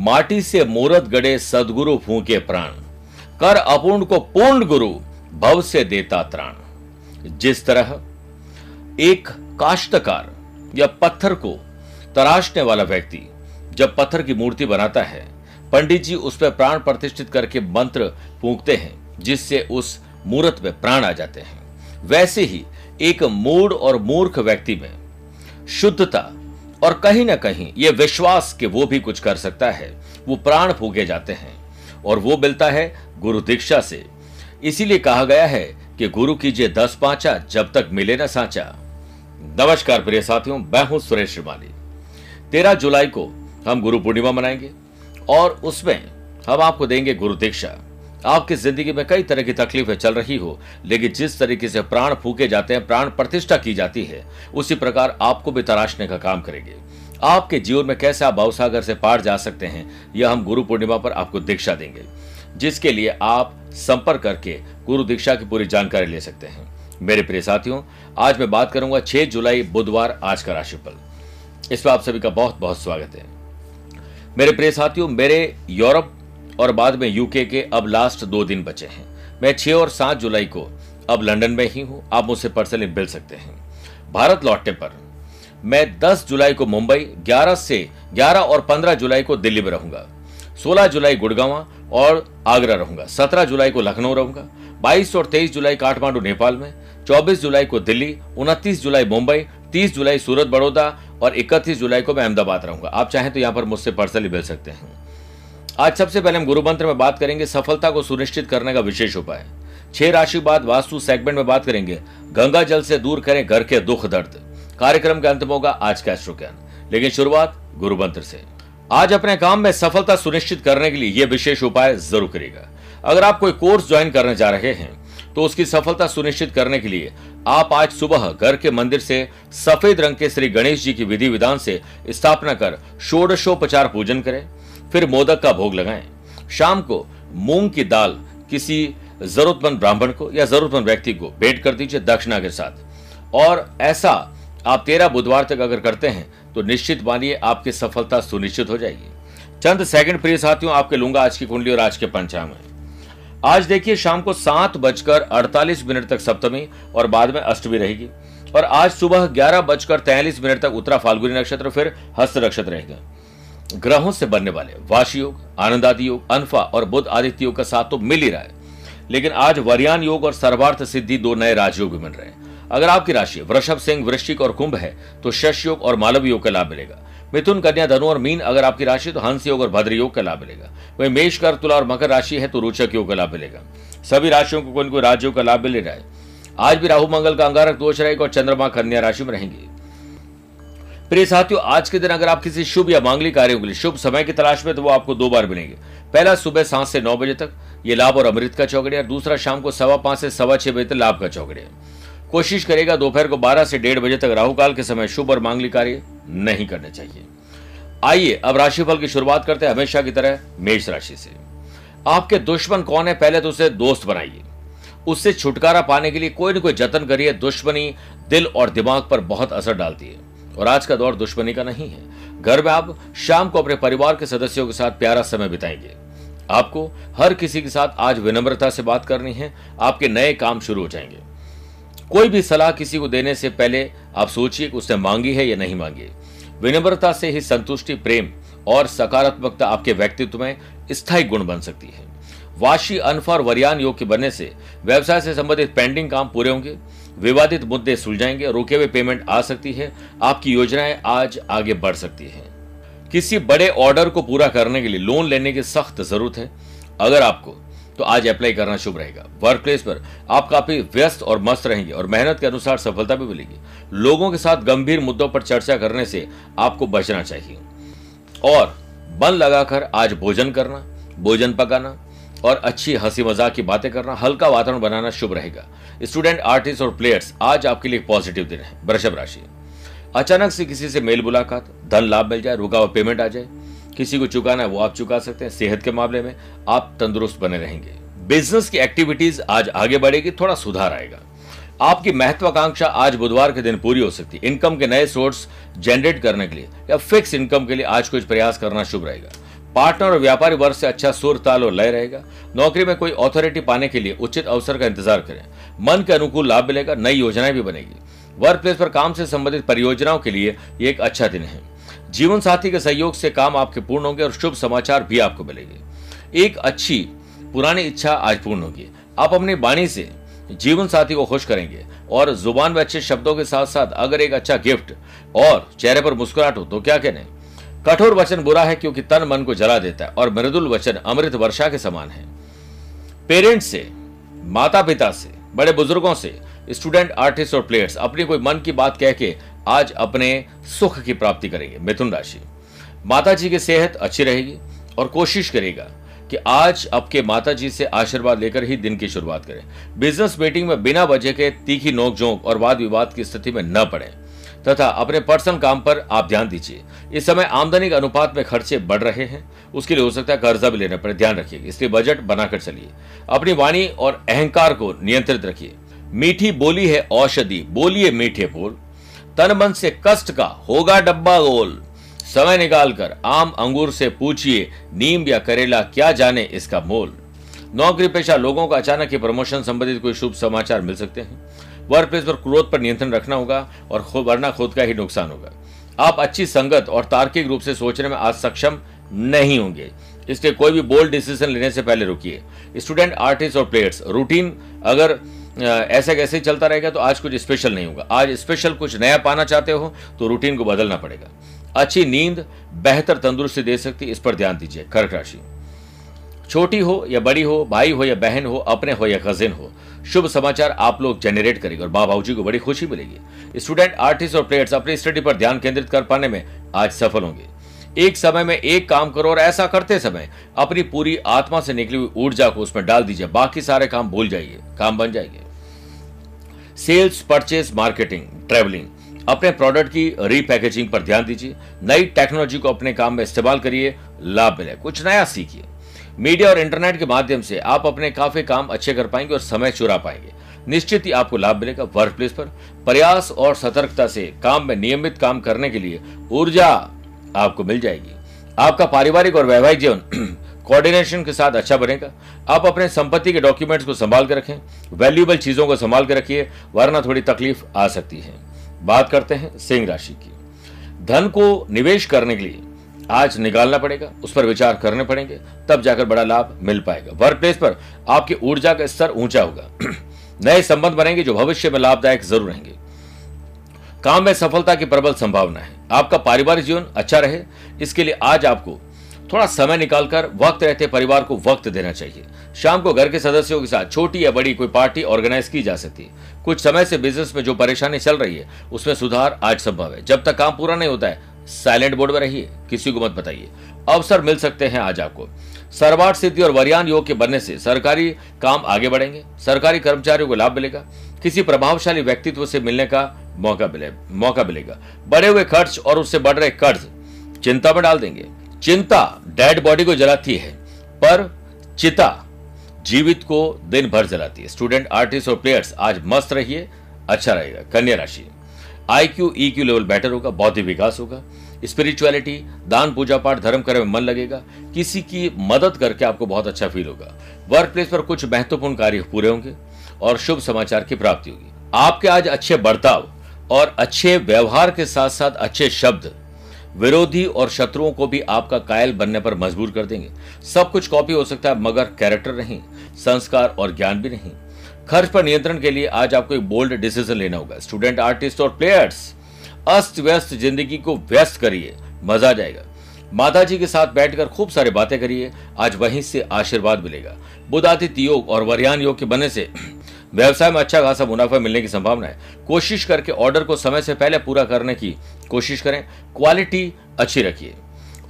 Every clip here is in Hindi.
माटी से मूरत गड़े सदगुरु फूके प्राण। कर अपूर्ण को पूर्ण गुरु, भव से देता त्राण। जिस तरह एक काश्तकार या पत्थर को तराशने वाला व्यक्ति जब पत्थर की मूर्ति बनाता है, पंडित जी उस पर प्राण प्रतिष्ठित करके मंत्र फूकते हैं, जिससे उस मूर्त में प्राण आ जाते हैं। वैसे ही एक मूड और मूर्ख व्यक्ति में शुद्धता और कहीं ना कहीं ये विश्वास कि वो भी कुछ कर सकता है, वो प्राण फूके जाते हैं और वो मिलता है गुरु दीक्षा से। इसीलिए कहा गया है कि गुरु कीजिए दस पांचा जब तक मिले ना साचा। नमस्कार प्रिय साथियों, मैं हूँ सुरेश श्रीमाली। तेरह जुलाई को हम गुरु पूर्णिमा मनाएँगे और उसमें हम आपको देंगे गुरु दीक्षा। आपकी ज़िंदगी में कई तरह की तकलीफें चल रही हो, लेकिन जिस तरीके से प्राण फूके जाते हैं, प्राण प्रतिष्ठा की जाती है, उसी प्रकार आपको भी तराशने का काम करेंगे। आपके जीवन में कैसे आप भावसागर से पार जा सकते हैं, यह हम गुरु पूर्णिमा पर आपको दीक्षा देंगे, जिसके लिए आप संपर्क करके गुरु दीक्षा की पूरी जानकारी ले सकते हैं। मेरे प्रिय साथियों, आज मैं बात करूँगा 6 जुलाई, बुधवार, आज का राशिफल। इसमें आप सभी का बहुत बहुत स्वागत है। मेरे प्रिय साथियों, मेरे यूरोप और बाद में यूके के अब लास्ट दो दिन बचे हैं। मैं छह और सात जुलाई को अब लंदन में ही हूँ। आप मुझसे पर्सनली मिल सकते हैं। भारत लौटने पर मैं 10 जुलाई को मुंबई 11 से 11 और 15 जुलाई को दिल्ली में रहूँगा। 16 जुलाई गुड़गांव और आगरा रहूँगा। 17 जुलाई को लखनऊ रहूँगा। 22 और 23 जुलाई काठमांडू, नेपाल में। 24 जुलाई को दिल्ली 29 जुलाई मुंबई 30 जुलाई सूरत, बड़ौदा और 31 जुलाई को मैं अहमदाबाद रहूँगा। आप चाहें तो यहाँ पर मुझसे पर्सनली मिल सकते हैं। आज सबसे पहले हम गुरु मंत्र में बात करेंगे सफलता को सुनिश्चित करने का विशेष उपाय। छह राशि बाद वास्तु सेगमेंट में बात करेंगे। गंगा जल से दूर करें घर के दुख दर्द। कार्यक्रम के अंत होगा आज का एस्ट्रो लेकिन शुरुआत गुरु मंत्र से। आज अपने काम में सफलता सुनिश्चित करने के लिए यह विशेष उपाय ज़रूर करेगा अगर आप कोई कोर्स ज्वाइन करने जा रहे हैं तो उसकी सफलता सुनिश्चित करने के लिए आप आज सुबह घर के मंदिर से सफ़ेद रंग के श्री गणेश जी की विधि विधान से स्थापना कर षोडशोपचार पूजन करें। फिर मोदक का भोग लगाएँ। शाम को मूंग की दाल किसी जरूरतमंद ब्राह्मण को या जरूरतमंद व्यक्ति को भेंट कर दीजिए दक्षिणा के साथ। और ऐसा आप तेरह बुधवार तक अगर करते हैं तो निश्चित मानिए आपकी सफलता सुनिश्चित हो जाएगी। चंद सेकंड प्रिय साथियों, आपके लूँगा आज की कुंडली और आज के पंचांग में आज देखिए शाम को सात बजकर अड़तालीस मिनट तक सप्तमी और बाद में अष्टमी रहेगी। और आज सुबह ग्यारह बजकर तैयलीस मिनट तक उत्तरा फाल्गुनी नक्षत्र, फिर हस्त नक्षत्र रहेगा। ग्रहों से बनने वाले वाश योग आनंद आदि योग, अनफा और बुद्ध आदित्य योग का साथ तो मिल ही रहा है। लेकिन आज वरियान योग और सर्वार्थ सिद्धि दो नए राजयोग भी मिल रहे हैं। अगर आपकी राशि वृषभ सिंह, वृश्चिक और कुंभ है तो शश योग और मालव योग का लाभ मिलेगा। मिथुन, कन्या, धनु और मीन अगर आपकी राशि तो हंस योग और भद्र योग का लाभ मिलेगा। वही मेष कर तुला और मकर राशि है तो रोचक योग का लाभ मिलेगा। सभी राशियों को कोई कोई राज्यों का लाभ मिल रहा है। आज भी राहु, मंगल का अंगारक, दोष रहेगा और चंद्रमा, कन्या राशि में रहेंगे। प्रिय साथियों, आज के दिन अगर आप किसी शुभ या मांगलिक कार्यों के लिए शुभ समय की तलाश में तो वो आपको दो बार मिलेंगे। पहला, सुबह सात से नौ बजे तक, ये लाभ और अमृत का चौकड़िया दूसरा, शाम को सवा पाँच से सवा छह बजे तक लाभ का चौकड़िया कोशिश करेगा दोपहर को बारह से डेढ़ बजे तक राहु काल के समय शुभ और मांगलिक कार्य नहीं करने चाहिए। आइए, अब राशिफल की शुरुआत करते हैं हमेशा की तरह मेष राशि से। आपके दुश्मन कौन है? पहले तो उसे दोस्त बनाइए। उससे छुटकारा पाने के लिए कोई ना कोई जतन करिए। दुश्मनी दिल और दिमाग पर बहुत असर डालती है। और आज का दौर दुश्मनी का नहीं है। घर में आप शाम को अपने परिवार के सदस्यों के साथ प्यारा समय बिताएँगे। आपको हर किसी के साथ आज विनम्रता से बात करनी है। आपके नए काम शुरू हो जाएँगे। कोई भी सलाह किसी को देने से पहले आप सोचिए कि उसने मांगी है या नहीं मांगी। विनम्रता से ही संतुष्टि, प्रेम और सकारात्मकता आपके व्यक्तित्व में स्थायी गुण बन सकती है। वाशी अनफ वरियान योग के बनने से व्यवसाय से संबंधित पेंडिंग काम पूरे होंगे। विवादित मुद्दे सुलझाएँगे रुके हुए पेमेंट आ सकती है। आपकी योजनाएँ आज आगे बढ़ सकती है। किसी बड़े ऑर्डर को पूरा करने के लिए लोन लेने की सख्त ज़रूरत है। अगर आपको तो आज अप्लाई करना शुभ रहेगा। वर्क प्लेस पर आप काफ़ी व्यस्त और मस्त रहेंगे और मेहनत के अनुसार सफलता भी मिलेगी। लोगों के साथ गंभीर मुद्दों पर चर्चा करने से आपको बचना चाहिए। और मन लगाकर आज भोजन करना, भोजन पकाना और अच्छी हँसी मज़ाक की बातें करना, हल्का वातावरण बनाना शुभ रहेगा। स्टूडेंट, आर्टिस्ट और प्लेयर्स, आज आपके लिए पॉजिटिव दिन है। वृषभ राशि। अचानक से किसी से मेल मुलाकात, धन लाभ मिल जाए, रुका हुआ पेमेंट आ जाए, किसी को चुकाना है वो आप चुका सकते हैं। सेहत के मामले में आप तंदुरुस्त बने रहेंगे। बिज़नेस की एक्टिविटीज़ आज आगे बढ़ेगी, थोड़ा सुधार आएगा। आपकी महत्वाकांक्षा आज बुधवार के दिन पूरी हो सकती है। इनकम के नए सोर्स जनरेट करने के लिए या फिक्स इनकम के लिए आज कुछ प्रयास करना शुभ रहेगा। पार्टनर और व्यापारी वर्ग से अच्छा सुर ताल और लय रहेगा। नौकरी में कोई अथॉरिटी पाने के लिए उचित अवसर का इंतज़ार करें। मन के अनुकूल लाभ मिलेगा, नई योजनाएँ भी बनेगी। वर्क प्लेस पर काम से संबंधित परियोजनाओं के लिए एक अच्छा दिन है। जीवन साथी के सहयोग से काम आपके पूर्ण होंगे और शुभ समाचार भी आपको मिलेंगे। एक अच्छी पुरानी इच्छा आज पूर्ण होगी। आप अपनी वाणी से जीवन साथी को खुश करेंगे और ज़ुबान में अच्छे शब्दों के साथ साथ अगर एक अच्छा गिफ्ट और चेहरे पर मुस्कुराहट हो तो क्या कहने कठोर वचन बुरा है क्योंकि तन मन को जला देता है और मृदुल वचन अमृत वर्षा के समान है। पेरेंट्स से माता पिता से, बड़े बुज़ुर्गों से, स्टूडेंट, आर्टिस्ट और प्लेयर्स, अपनी कोई मन की बात कह के आज अपने सुख की प्राप्ति करेंगे। मिथुन राशि। माता जी की सेहत अच्छी रहेगी और कोशिश करेगा कि आज आपके माता जी से आशीर्वाद लेकर ही दिन की शुरुआत करें। बिज़नेस मीटिंग में बिना वजह के तीखी नोकझोंक और वाद विवाद की स्थिति में न पड़े। तथा अपने पर्सनल काम पर आप ध्यान दीजिए। इस समय आमदनी के अनुपात में खर्चे बढ़ रहे हैं। उसके लिए हो सकता है कर्जा भी लेने पर ध्यान रखिए। इसलिए बजट बनाकर चलिए। अपनी वाणी और अहंकार को नियंत्रित रखिए। मीठी बोली है औषधि, बोलिए मीठे बोल। तन मन से कष्ट का होगा डब्बा गोल। समय निकालकर आम अंगूर से पूछिए, नीम या करेला क्या जाने इसका मोल। नौकरी पेशा लोगों को अचानक ही प्रमोशन संबंधित कोई शुभ समाचार मिल सकते हैं। वर्क प्लेस पर क्रोध पर नियंत्रण रखना होगा और वरना खुद का ही नुकसान होगा। आप अच्छी संगत और तार्किक रूप से सोचने में आज सक्षम नहीं होंगे। इसलिए कोई भी बोल्ड डिसीज़न लेने से पहले रुकिए। स्टूडेंट आर्टिस्ट और प्लेयर्स रूटीन अगर ऐसे कैसे ही चलता रहेगा तो आज कुछ स्पेशल नहीं होगा। आज स्पेशल कुछ नया पाना चाहते हो तो रूटीन को बदलना पड़ेगा। अच्छी नींद बेहतर तंदुरुस्ती दे सकती इस पर ध्यान दीजिए। कर्क राशि। छोटी हो या बड़ी हो, भाई हो या बहन हो, अपने हो या कजिन हो। शुभ समाचार आप लोग जनरेट करेंगे और बाबा जी को बड़ी खुशी मिलेगी। स्टूडेंट आर्टिस्ट और प्लेयर्स अपनी स्टडी पर ध्यान केंद्रित कर पाने में आज सफल होंगे। एक समय में एक काम करो और ऐसा करते समय अपनी पूरी आत्मा से निकली हुई ऊर्जा को उसमें डाल दीजिए। बाकी सारे काम भूल जाइए, काम बन जाएँगे। सेल्स परचेज मार्केटिंग ट्रेवलिंग अपने प्रोडक्ट की रीपैकेजिंग पर ध्यान दीजिए। नई टेक्नोलॉजी को अपने काम में इस्तेमाल करिए, लाभ मिले। कुछ नया सीखिए। मीडिया और इंटरनेट के माध्यम से आप अपने काफ़ी काम अच्छे कर पाएँगे और समय चुरा पाएँगे। निश्चित ही आपको लाभ मिलेगा वर्क प्लेस पर। प्रयास और सतर्कता से काम में नियमित काम करने के लिए ऊर्जा आपको मिल जाएगी। आपका पारिवारिक और वैवाहिक जीवन कोऑर्डिनेशन के साथ अच्छा बनेगा। आप अपने संपत्ति के डॉक्यूमेंट्स को संभाल के रखें। वैल्यूएबल चीज़ों को संभाल के रखिए, वरना थोड़ी तकलीफ़ आ सकती है। बात करते हैं सिंह राशि की। धन को निवेश करने के लिए आज निकालना पड़ेगा, उस पर विचार करने पड़ेंगे, तब जाकर बड़ा लाभ मिल पाएगा। वर्क प्लेस पर आपकी ऊर्जा का स्तर ऊँचा होगा। नए संबंध बनेंगे जो भविष्य में लाभदायक ज़रूर रहेंगे। काम में सफलता की प्रबल संभावना है। आपका पारिवारिक जीवन अच्छा रहे, इसके लिए आज आपको थोड़ा समय निकालकर वक्त रहते परिवार को वक्त देना चाहिए। शाम को घर के सदस्यों के साथ छोटी या बड़ी कोई पार्टी ऑर्गेनाइज की जा सकती है। कुछ समय से बिज़नेस में जो परेशानी चल रही है, उसमें सुधार आज संभव है। जब तक काम पूरा नहीं होता है साइलेंट बोर्ड में रहिए, किसी को मत बताइए। अवसर मिल सकते हैं आज आपको। सर्वाट स्थिति और वरियान योग के बनने से सरकारी काम आगे बढ़ेंगे। सरकारी कर्मचारियों को लाभ मिलेगा। किसी प्रभावशाली व्यक्तित्व से मिलने का मौका मिले, मौका मिलेगा। बढ़े हुए खर्च और उससे बढ़ रहे कर्ज, चिंता में डाल देंगे। चिंता डेड बॉडी को जलाती है, पर चिता जीवित को दिन भर जलाती है। स्टूडेंट, आर्टिस्ट और प्लेयर्स, आज मस्त रहिए अच्छा रहेगा कन्या राशि। I Q E Q level better होगा बौद्धिक विकास होगा। स्पिरिचुअलिटी दान, पूजा पाठ, धर्म करने में मन लगेगा। किसी की मदद करके आपको बहुत अच्छा फील होगा। वर्क प्लेस पर कुछ महत्वपूर्ण कार्य पूरे होंगे और शुभ समाचार की प्राप्ति होगी। आपके आज अच्छे बर्ताव और अच्छे व्यवहार के साथ साथ अच्छे शब्द, विरोधी और शत्रुओं को भी आपका कायल बनने पर मजबूर कर देंगे। सब कुछ कॉपी हो सकता है, मगर कैरेक्टर नहीं, संस्कार और ज्ञान भी नहीं। खर्च पर नियंत्रण के लिए आज आपको एक बोल्ड डिसीज़न लेना होगा। स्टूडेंट आर्टिस्ट और प्लेयर्स अस्त व्यस्त ज़िंदगी को व्यस्त करिए। मज़ा जाएगा। माता जी के साथ बैठकर खूब सारी बातें करिए। आज वहीं से आशीर्वाद मिलेगा। बुधादित्य योग और वरियान योग के बनने से व्यवसाय में अच्छा खासा मुनाफा मिलने की संभावना है। कोशिश करके ऑर्डर को समय से पहले पूरा करने की कोशिश करें। क्वालिटी अच्छी रखिए।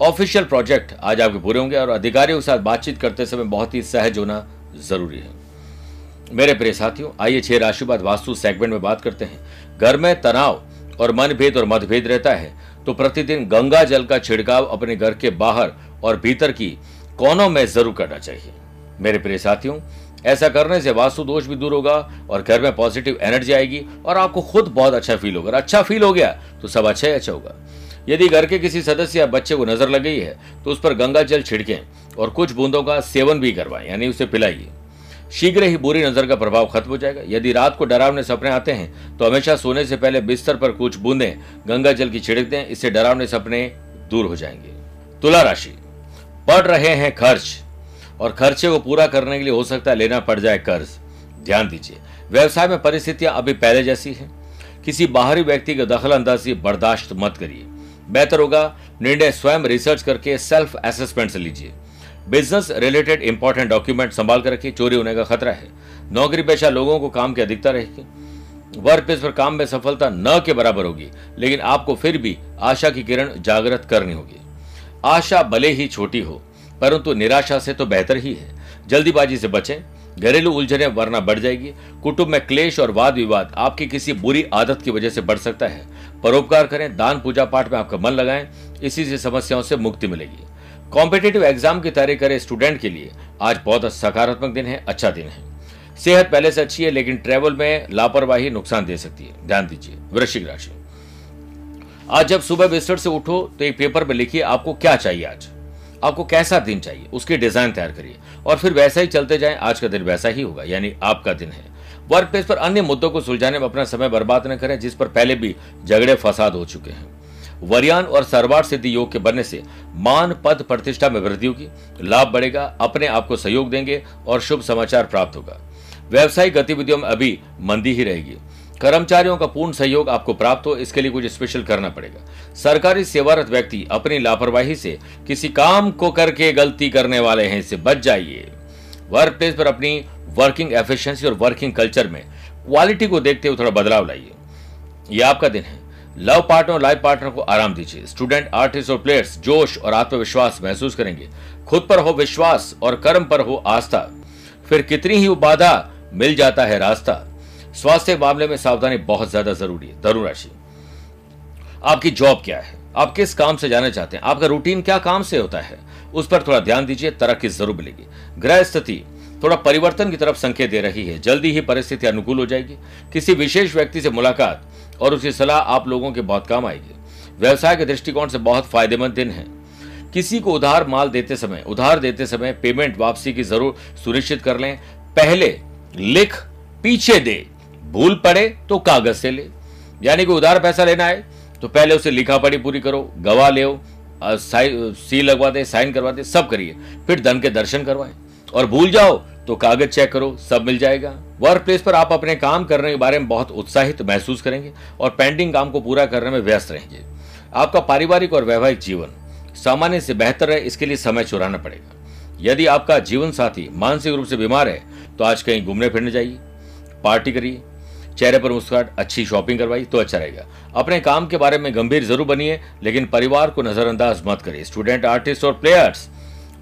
ऑफिशियल प्रोजेक्ट आज आपके पूरे होंगे और अधिकारियों के साथ बातचीत करते समय बहुत ही सहज होना ज़रूरी है। मेरे प्रिय साथियों, आइए छह राशिवाद वास्तु सेगमेंट में बात करते हैं। घर में तनाव और मनभेद और मतभेद रहता है तो प्रतिदिन गंगा जल का छिड़काव अपने घर के बाहर और भीतर की कोनों में ज़रूर करना चाहिए। मेरे प्रिय साथियों, ऐसा करने से वास्तु दोष भी दूर होगा और घर में पॉजिटिव एनर्जी आएगी और आपको खुद बहुत अच्छा फील होगा। अच्छा फील हो गया तो सब अच्छा ही अच्छा होगा। यदि घर के किसी सदस्य या बच्चे को नज़र लग गई है तो उस पर गंगा जल छिड़कें और कुछ बूंदों का सेवन भी करवाएँ, यानी उसे पिलाइए। शीघ्र ही बुरी नज़र का प्रभाव खत्म हो जाएगा। यदि रात को डरावने सपने आते हैं तो हमेशा सोने से पहले बिस्तर पर कुछ बूंदे, गंगा जल की छिड़क दें इससे डरावने सपने दूर हो जाएँगे। तुला राशि। बढ़ रहे हैं खर्च, और खर्चे को पूरा करने के लिए हो सकता है लेना पड़ जाए कर्ज। ध्यान दीजिए, व्यवसाय में परिस्थितियाँ अभी पहले जैसी हैं। किसी बाहरी व्यक्ति का दखल अंदाजी बर्दाश्त मत करिए। बेहतर होगा निर्णय स्वयं रिसर्च करके सेल्फ असेसमेंट से लीजिए। बिज़नेस रिलेटेड इंपॉर्टेंट डॉक्यूमेंट संभाल कर रखिए, चोरी होने का खतरा है। नौकरी पेशा लोगों को काम की अधिकता रहेगी। वर्क प्लेस पर काम में सफलता न के बराबर होगी, लेकिन आपको फिर भी आशा की किरण जागृत करनी होगी। आशा भले ही छोटी हो, परंतु निराशा से तो बेहतर ही है। जल्दीबाजी से बचें, घरेलू उलझने वरना बढ़ जाएगी। कुटुंब में क्लेश और वाद विवाद आपकी किसी बुरी आदत की वजह से बढ़ सकता है। परोपकार करें, दान पूजा पाठ में आपका मन लगाएँ, इसी से समस्याओं से मुक्ति मिलेगी। कॉम्पिटेटिव एग्ज़ाम की तैयारी करे स्टूडेंट के लिए। आज बहुत सकारात्मक दिन है अच्छा दिन है। सेहत पहले से अच्छी है, लेकिन ट्रेवल में लापरवाही नुकसान दे सकती है। ध्यान दीजिए, वृश्चिक राशि। आज जब सुबह बिस्तर से उठो तो एक पेपर पर लिखिए, आपको क्या चाहिए आज? आपको कैसा दिन चाहिए? उसकी डिज़ाइन तैयार करिए। और फिर वैसा ही चलते जाएँ, आज का दिन वैसा ही होगा, यानी आपका दिन है। वर्क प्लेस पर अन्य मुद्दों को सुलझाने में अपना समय बर्बाद न करें, जिस पर पहले भी झगड़े फसाद हो चुके हैं। वरियान और सरवार सिद्धि योग के बनने से मान, पद, प्रतिष्ठा में वृद्धि होगी, लाभ बढ़ेगा, अपने आप को सहयोग देंगे और शुभ समाचार प्राप्त होगा। व्यवसायिक गतिविधियों में अभी मंदी ही रहेगी। कर्मचारियों का पूर्ण सहयोग आपको प्राप्त हो, इसके लिए कुछ स्पेशल करना पड़ेगा। सरकारी सेवारत व्यक्ति अपनी लापरवाही से किसी काम को करके गलती करने वाले हैं, इससे बच जाइए। वर्क प्लेस पर अपनी वर्किंग एफिशिएंसी और वर्किंग कल्चर में क्वालिटी को देखते हुए थोड़ा बदलाव लाइए। यह आपका दिन है। लव पार्टनर और लाइफ पार्टनर को आराम दीजिए। स्टूडेंट, आर्टिस्ट और प्लेयर्स, जोश और आत्मविश्वास महसूस करेंगे। खुद पर हो विश्वास और कर्म पर हो आस्था। फिर कितनी ही बाधा मिल जाता है रास्ता। स्वास्थ्य मामले में सावधानी बहुत ज़्यादा ज़रूरी है। धनुराशि आपकी जॉब क्या है? आप किस काम से जाना चाहते हैं? आपका रूटीन क्या काम से होता है? उस पर थोड़ा ध्यान दीजिए, तरक्की ज़रूर मिलेगी। ग्रह स्थिति थोड़ा परिवर्तन की तरफ़ संकेत दे रही है। जल्दी ही परिस्थिति अनुकूल हो जाएगी। किसी विशेष व्यक्ति से मुलाकात और उसकी सलाह आप लोगों के बहुत काम आएगी। व्यवसाय के दृष्टिकोण से बहुत फ़ायदेमंद दिन है। किसी को उधार माल देते समय, उधार देते समय पेमेंट वापसी की ज़रूर सुनिश्चित कर लें। पहले लिख, पीछे दे। भूल पड़े तो कागज़ से ले। यानी कि उधार पैसा लेना है तो पहले उसे लिखा पढ़ी पूरी करो, गवाह ले सी लगवा दे, साइन करवा दे, सब करिए। फिर धन के दर्शन करवाए। और भूल जाओ तो कागज़ चेक करो, सब मिल जाएगा। वर्क प्लेस पर आप अपने काम करने के बारे में बहुत उत्साहित महसूस करेंगे और पेंडिंग काम को पूरा करने में व्यस्त रहेंगे। आपका पारिवारिक और वैवाहिक जीवन सामान्य से बेहतर है इसके लिए समय चुराना पड़ेगा। यदि आपका जीवन साथी मानसिक रूप से बीमार है तो आज कहीं घूमने फिरने जाइए, पार्टी करिए, चेहरे पर मुस्कुराहट, अच्छी शॉपिंग करवाई तो अच्छा रहेगा। अपने काम के बारे में गंभीर ज़रूर बनिए, लेकिन परिवार को नजरअंदाज मत करिए। स्टूडेंट आर्टिस्ट और प्लेयर्स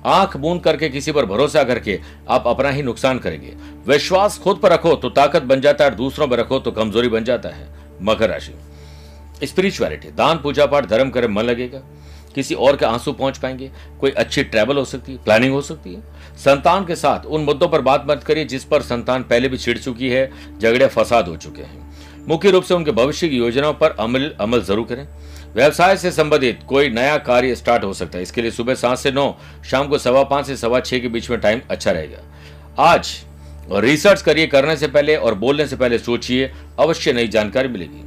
आँख बूंद करके किसी पर भरोसा करके आप अपना ही नुकसान करेंगे। विश्वास खुद पर रखो तो ताकत बन जाता है दूसरों पर रखो तो कमज़ोरी बन जाता है। मकर राशि स्पिरिचुअलिटी दान, पूजा पाठ, धर्म करे मन लगेगा। किसी और के आँसू पहुँच पाएँगे। कोई अच्छी ट्रैवल हो सकती है प्लानिंग हो सकती है। संतान के साथ उन मुद्दों पर बात मत करिए जिस पर संतान पहले भी छिड़ चुकी है, झगड़े फसाद हो चुके हैं। मुख्य रूप से उनके भविष्य की योजनाओं पर अमल अमल ज़रूर करें। व्यवसाय से संबंधित कोई नया कार्य स्टार्ट हो सकता है। इसके लिए सुबह सात से नौ, शाम को सवा पाँच से सवा छह के बीच में टाइम अच्छा रहेगा। आज रिसर्च करिए, करने से पहले और बोलने से पहले सोचिए, अवश्य नई जानकारी मिलेगी।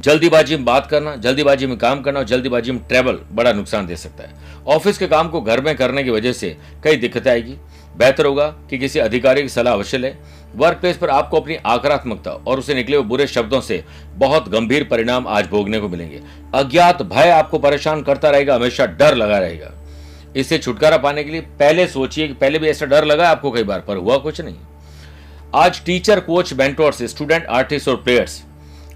जल्दीबाजी में बात करना, जल्दीबाजी में काम करना और जल्दीबाजी में ट्रेवल बड़ा नुकसान दे सकता है। ऑफ़िस के काम को घर में करने की वजह से कई दिक्कतें आएगी। बेहतर होगा कि किसी अधिकारी की सलाह अवश्य लें। वर्क प्लेस पर आपको अपनी आक्रात्मकता और उसे निकले हुए बुरे शब्दों से बहुत गंभीर परिणाम आज भोगने को मिलेंगे। अज्ञात भय आपको परेशान करता रहेगा, हमेशा डर लगा रहेगा। इससे छुटकारा पाने के लिए पहले सोचिए कि पहले भी ऐसा डर लगा आपको कई बार, पर हुआ कुछ नहीं। आज teacher coach mentors student artist और प्लेयर्स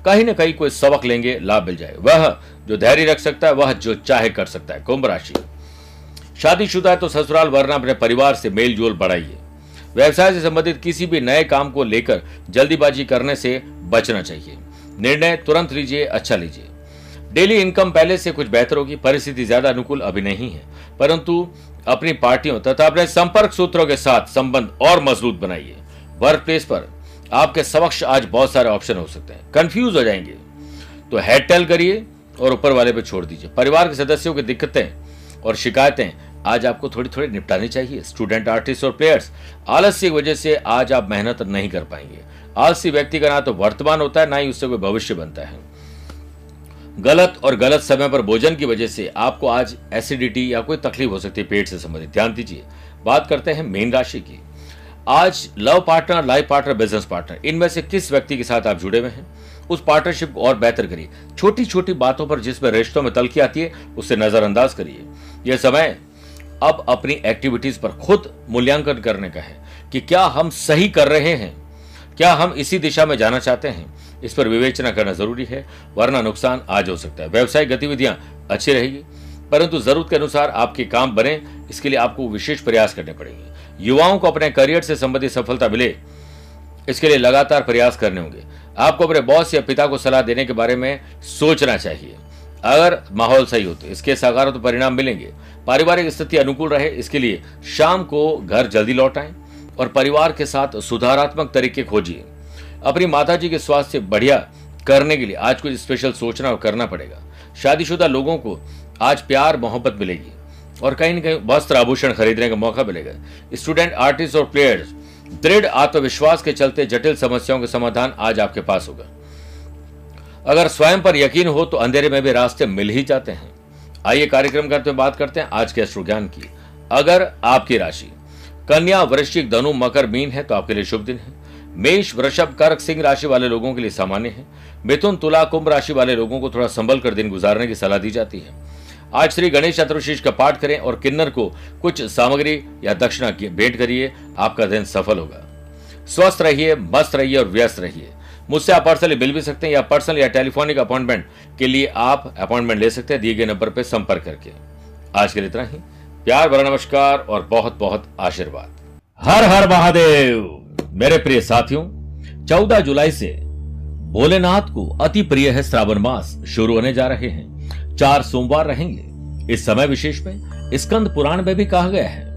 कहीं ना कहीं कोई सबक लेंगे, लाभ मिल जाए। वह जो धैर्य रख सकता है, वह जो चाहे कर सकता है। कुंभ राशि। शादीशुदा है तो ससुराल, वरना अपने परिवार से मेल जोल बढ़ाइए। व्यवसाय से संबंधित किसी भी नए काम को लेकर जल्दीबाजी करने से बचना चाहिए। निर्णय तुरंत लीजिए अच्छा लीजिए। डेली इनकम पहले से कुछ बेहतर होगी, परिस्थिति ज़्यादा अनुकूल अभी नहीं है। परंतु अपनी पार्टियों तथा अपने संपर्क सूत्रों के साथ संबंध और मज़बूत बनाइए। वर्क प्लेस पर आपके समक्ष आज बहुत सारे ऑप्शन हो सकते हैं। कंफ्यूज हो जाएँगे। तो हेड टेल करिए और ऊपर वाले पे छोड़ दीजिए। परिवार के सदस्यों की दिक्कतें और शिकायतें आज आपको थोड़ी थोड़ी निपटानी चाहिए स्टूडेंट आर्टिस्ट और प्लेयर्स आलस्य की वजह से आज आप मेहनत नहीं कर पाएँगे। आलसी व्यक्ति का ना तो वर्तमान होता है, ना ही उससे कोई भविष्य बनता है। गलत और गलत समय पर भोजन की वजह से आपको आज एसिडिटी या कोई तकलीफ़ हो सकती है पेट से संबंधित। ध्यान दीजिए। बात करते हैं मेन राशि की। आज love partner life partner business partner इनमें से किस व्यक्ति के साथ आप जुड़े हुए हैं? उस पार्टनरशिप को और बेहतर करिए। छोटी छोटी बातों पर जिसमें रिश्तों में तलखी आती है उससे नजरअंदाज करिए। यह समय अब अपनी एक्टिविटीज़ पर खुद मूल्यांकन करने का है कि क्या हम सही कर रहे हैं। क्या हम इसी दिशा में जाना चाहते हैं? इस पर विवेचना करना ज़रूरी है, वरना नुकसान आज हो सकता है। व्यवसायिक गतिविधियाँ अच्छी रहेगी, परंतु ज़रूरत के अनुसार आपके काम बने, इसके लिए आपको विशेष प्रयास करने पड़ेंगे। युवाओं को अपने करियर से संबंधित सफलता मिले, इसके लिए लगातार प्रयास करने होंगे। आपको अपने बॉस या पिता को सलाह देने के बारे में सोचना चाहिए। अगर माहौल सही हो तो इसके सकारात्मक तो परिणाम मिलेंगे। पारिवारिक स्थिति अनुकूल रहे, इसके लिए शाम को घर जल्दी लौट आए और परिवार के साथ सुधारात्मक तरीके खोजिए। अपनी माता के स्वास्थ्य बढ़िया करने के लिए आज कुछ स्पेशल सोचना और करना पड़ेगा। शादीशुदा लोगों को आज प्यार, मोहब्बत मिलेगी और कहीं ना कहीं वस्त्र आभूषण खरीदने का मौका मिलेगा। स्टूडेंट आर्टिस्ट और प्लेयर्स दृढ़ आत्मविश्वास के चलते जटिल समस्याओं के समाधान आज आपके पास होगा। अगर स्वयं पर यकीन हो तो अंधेरे में भी रास्ते मिल ही जाते हैं। आइए कार्यक्रम करते बात करते हैं आज के अश्रु ज्ञान की। अगर आपकी राशि कन्या, वृश्चिक, धनु, मकर, मीन है तो आपके लिए शुभ दिन है। मेष, वृषभ, कर्क, सिंह राशि वाले लोगों के लिए सामान्य है। मिथुन, तुला, कुंभ राशि वाले लोगों को थोड़ा संभल कर दिन गुजारने की सलाह दी जाती है। आज श्री गणेश चतुर्शीष का पाठ करें और किन्नर को कुछ सामग्री या दक्षिणा भेंट करिए, आपका दिन सफल होगा। स्वस्थ रहिए, मस्त रहिए और व्यस्त रहिए। मुझसे आप पर्सनली मिल भी सकते हैं या पर्सनल या टेलीफोनिक अपॉइंटमेंट के लिए आप अपॉइंटमेंट ले सकते हैं दिए गए नंबर पर संपर्क करके। आज के लिए इतना ही। प्यार भरा नमस्कार और बहुत बहुत आशीर्वाद। हर हर महादेव। मेरे प्रिय साथियों, चौदह जुलाई से भोलेनाथ को अति प्रिय है श्रावण मास शुरू होने जा रहे हैं। चार सोमवार रहेंगे। इस समय विशेष में स्कंद पुराण में भी कहा गया है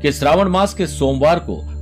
कि श्रावण मास के सोमवार को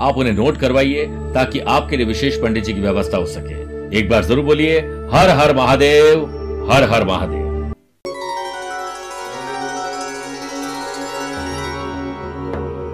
आप उन्हें नोट करवाइए ताकि आपके लिए विशेष पंडित जी की व्यवस्था हो सके। एक बार ज़रूर बोलिए, हर हर महादेव, हर हर महादेव।